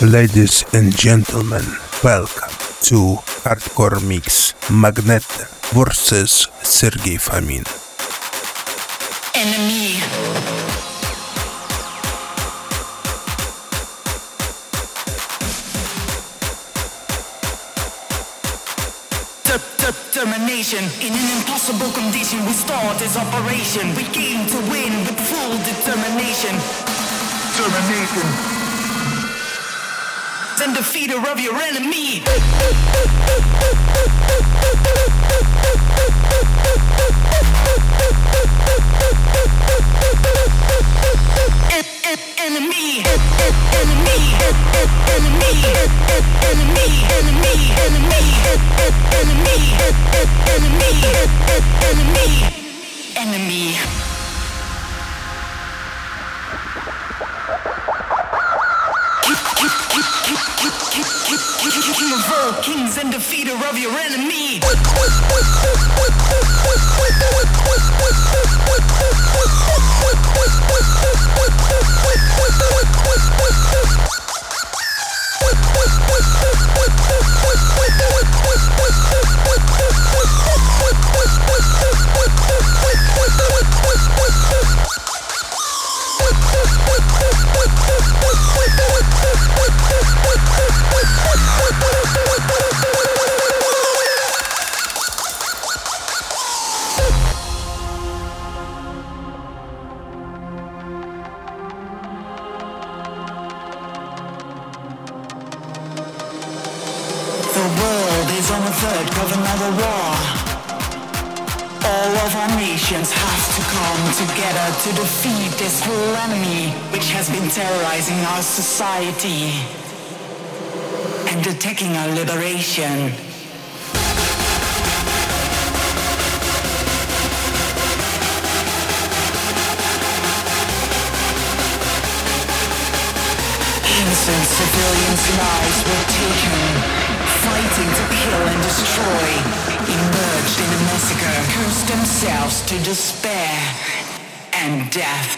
Ladies and gentlemen, welcome to Hardcore Mix Magnet vs Sergey Famin. Enemy. Determination in an impossible condition. We start this operation. We aim to win with full determination. Determination and defeater of your enemy. enemy, enemy, enemy, enemy, enemy, enemy, enemy, enemy, enemy. Invoke kings and defeater of your enemy. Terrorizing our society and attacking our liberation. Innocent civilians' lives were taken, fighting to kill and destroy, emerged in a massacre, cursed themselves to despair and death.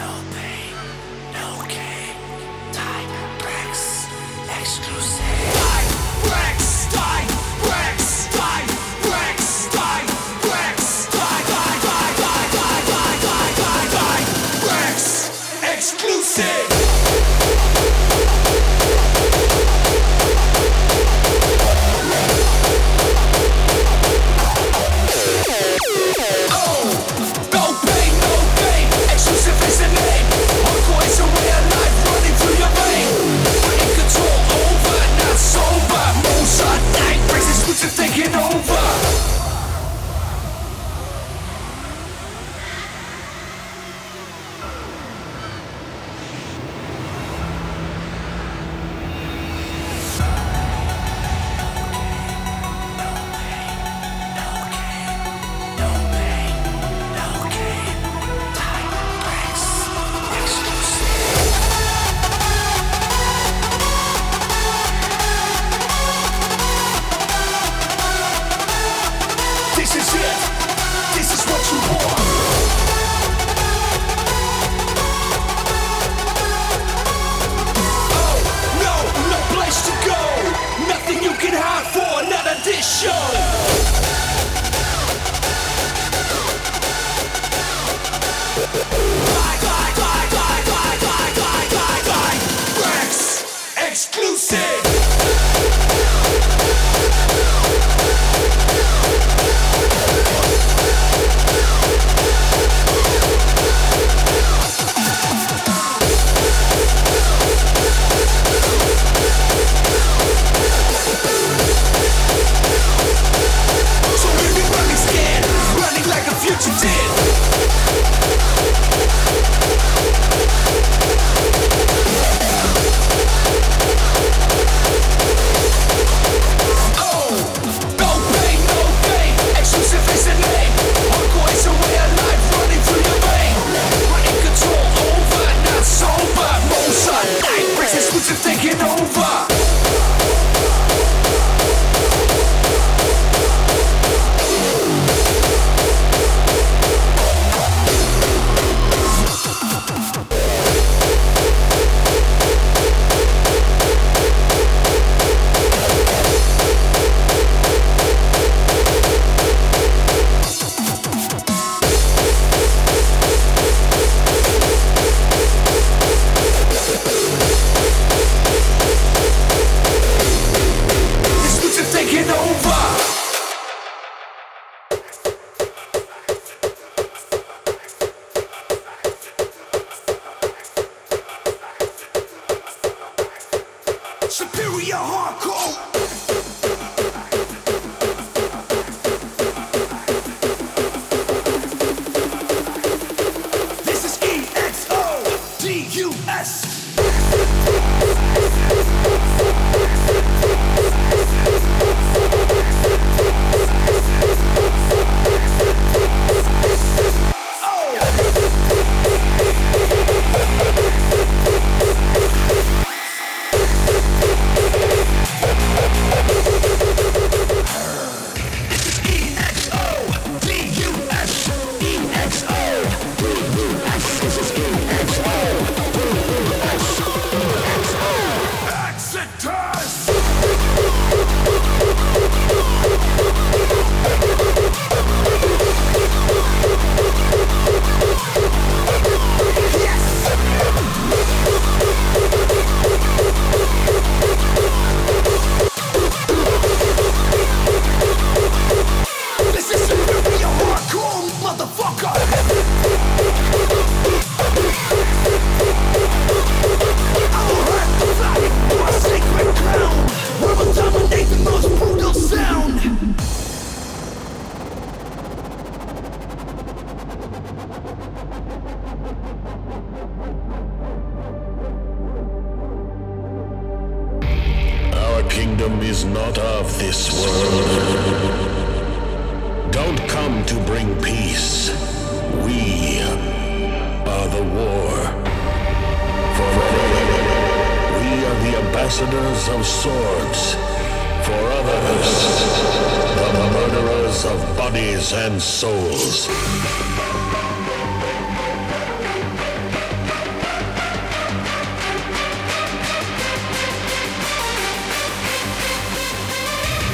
nothing.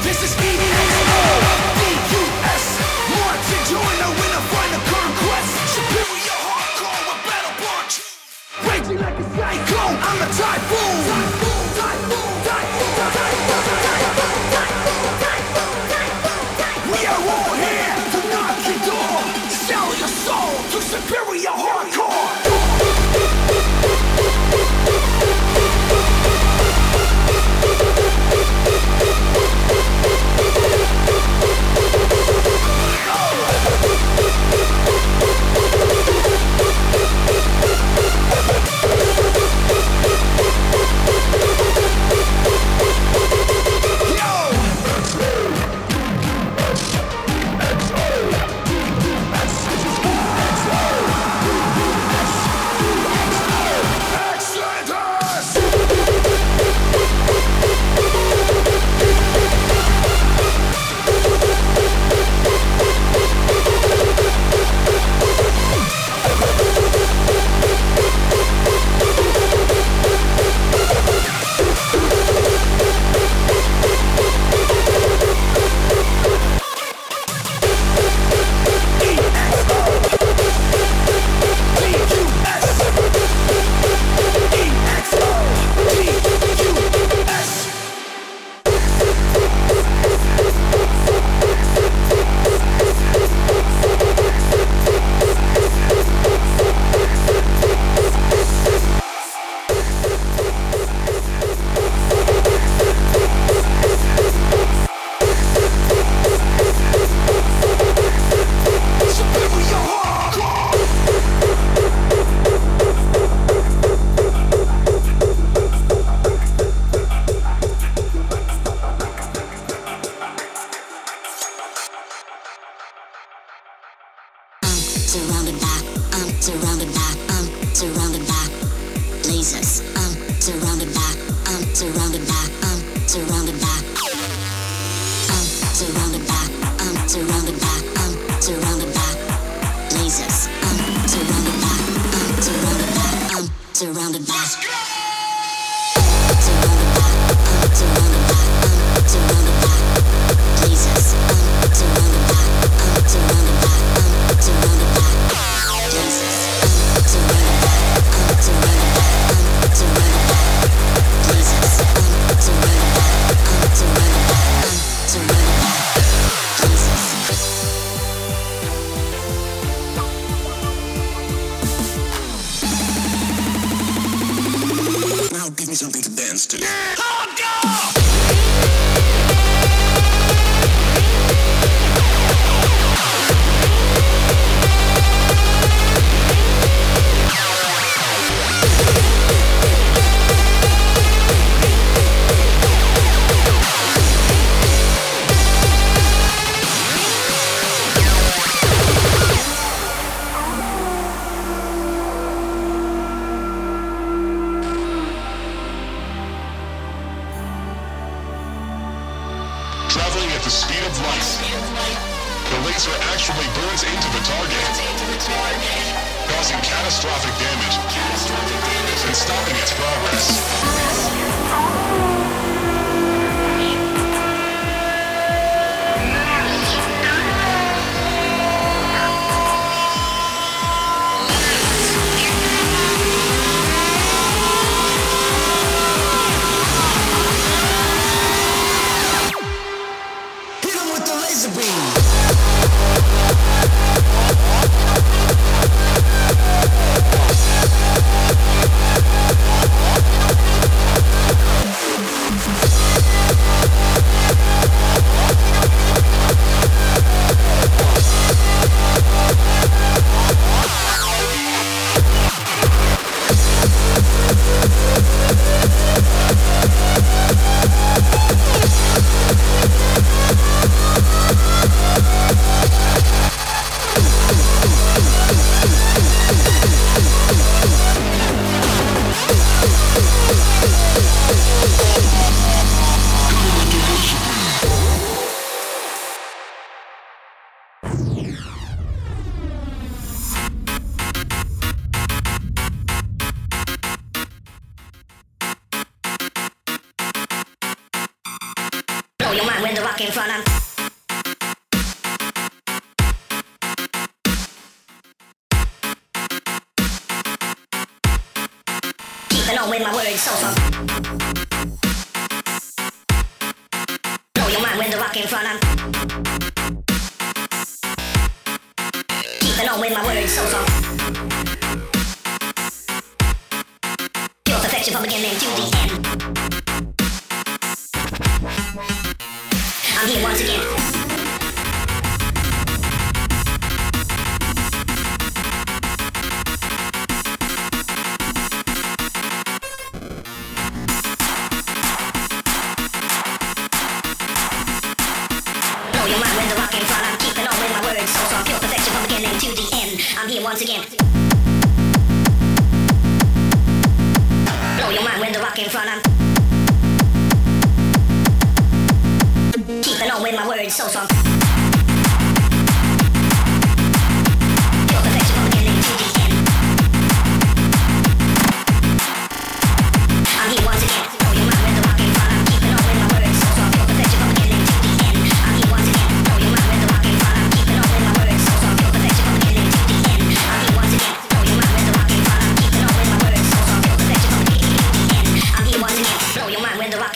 This is EXO, Then on with my words. So from. Blow your mind with the rock in front. I'm. Keeping on with my words. So from. Pure perfection from beginning to the end.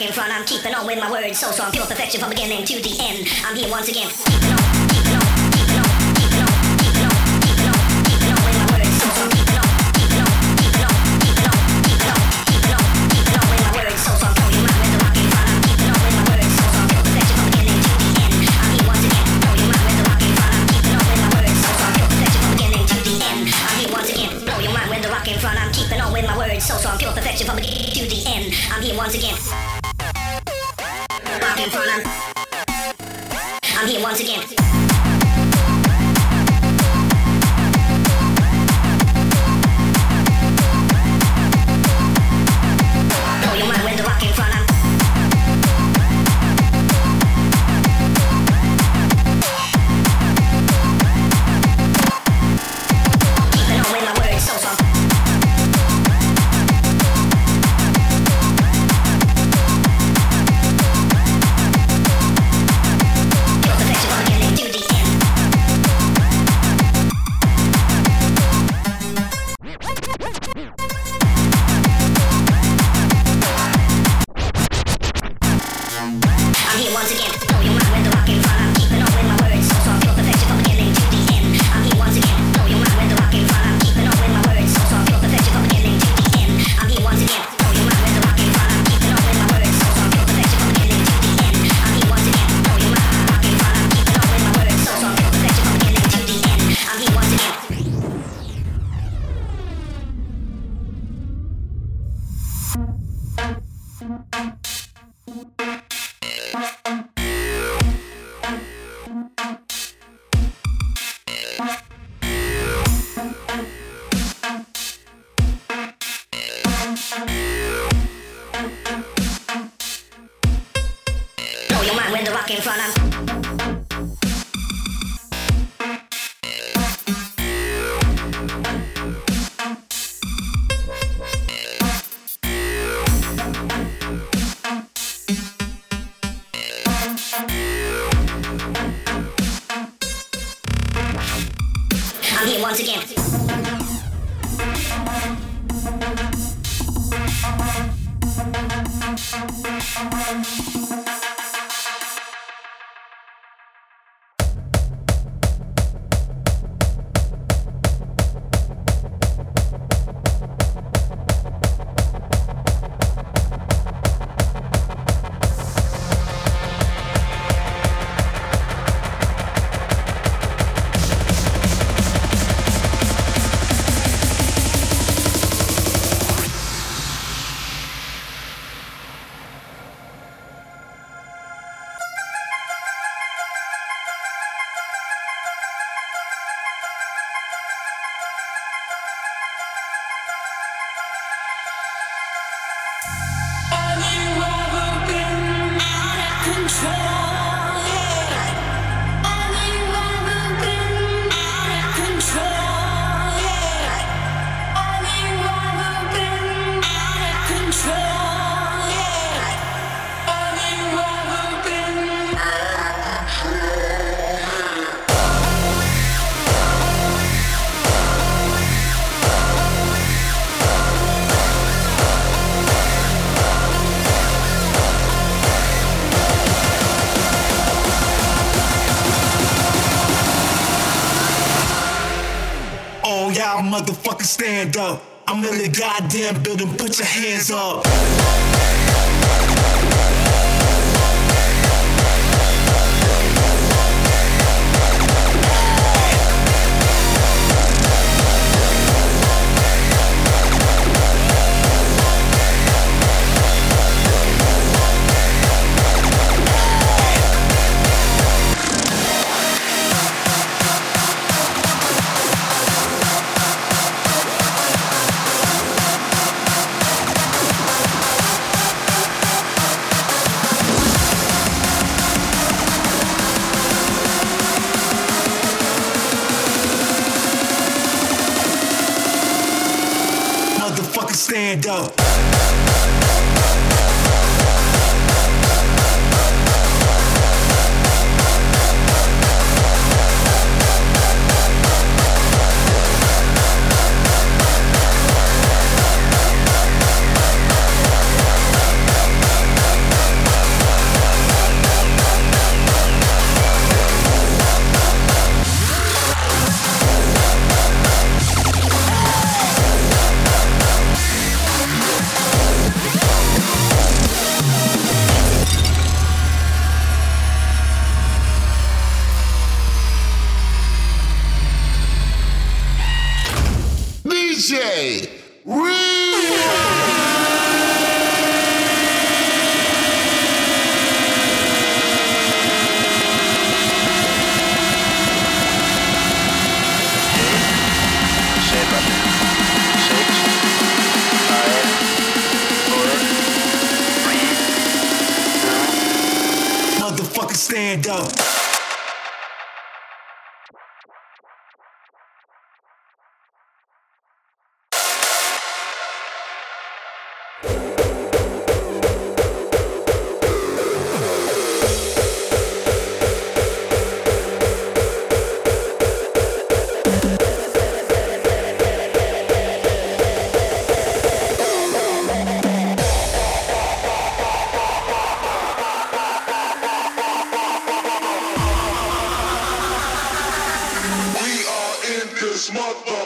working. I'm keeping on with my words so strong. Pure perfection from beginning to the end. I'm here once again. Keeping on. once again. motherfucker stand up. I'm in the goddamn building, put your hands up. motherfucker.